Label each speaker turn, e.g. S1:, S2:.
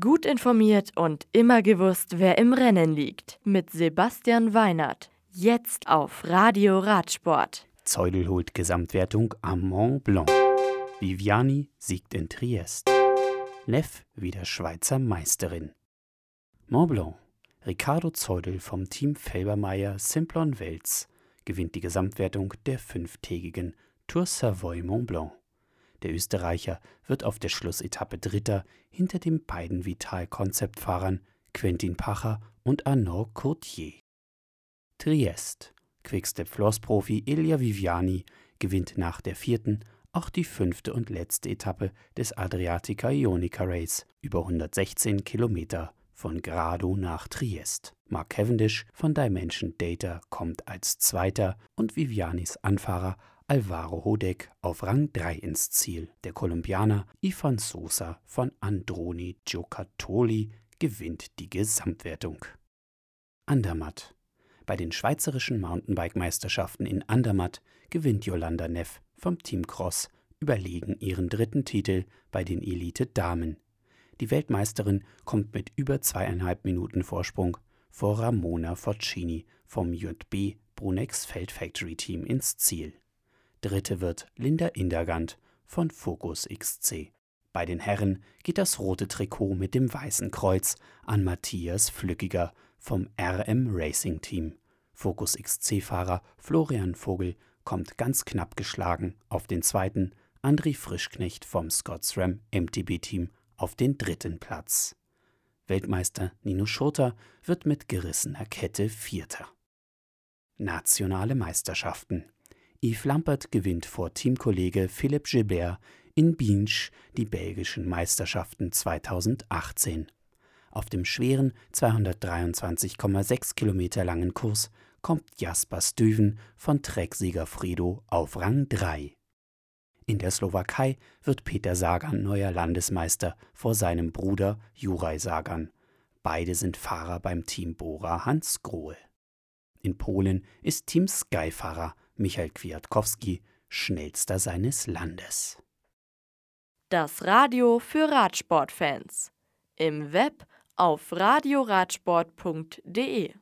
S1: Gut informiert und immer gewusst, wer im Rennen liegt. Mit Sebastian Weinert. Jetzt auf Radio Radsport.
S2: Zeudel holt Gesamtwertung am Mont Blanc. Viviani siegt in Triest. Neff wieder Schweizer Meisterin. Mont Blanc. Ricardo Zeudel vom Team Felbermeier Simplon Wels gewinnt die Gesamtwertung der fünftägigen Tour Savoy Mont Blanc. Der Österreicher wird auf der Schlussetappe Dritter hinter den beiden Vital-Konzeptfahrern Quentin Pacher und Arnaud Courtier. Triest. Quickstep-Floss-Profi Elia Viviani gewinnt nach der vierten auch die fünfte und letzte Etappe des Adriatica Ionica Race über 116 Kilometer von Grado nach Triest. Mark Cavendish von Dimension Data kommt als Zweiter und Vivianis Anfahrer Alvaro Hodek auf Rang 3 ins Ziel. Der Kolumbianer Ivan Sosa von Androni Giocattoli gewinnt die Gesamtwertung. Andermatt. Bei den schweizerischen Mountainbike-Meisterschaften in Andermatt gewinnt Yolanda Neff vom Team Cross überlegen ihren dritten Titel bei den Elite-Damen. Die Weltmeisterin kommt mit über zweieinhalb Minuten Vorsprung vor Ramona Forcini vom JB Brunex Feld Factory Team ins Ziel. Dritte wird Linda Indergant von Focus XC. Bei den Herren geht das rote Trikot mit dem weißen Kreuz an Matthias Flückiger vom RM Racing Team. Focus XC-Fahrer Florian Vogel kommt ganz knapp geschlagen auf den zweiten, André Frischknecht vom Scotsram MTB Team auf den dritten Platz. Weltmeister Nino Schurter wird mit gerissener Kette Vierter. Nationale Meisterschaften Yves Lampert gewinnt vor Teamkollege Philipp Gilbert in Binche die belgischen Meisterschaften 2018. Auf dem schweren 223,6 Kilometer langen Kurs kommt Jasper Stuyven von Trecksieger Fredo auf Rang 3. In der Slowakei wird Peter Sagan neuer Landesmeister vor seinem Bruder Juraj Sagan. Beide sind Fahrer beim Team Bora Hans Grohe. In Polen ist Team Sky-Fahrer Michael Kwiatkowski schnellster seines Landes.
S1: Das Radio für Radsportfans. Im Web auf radioradsport.de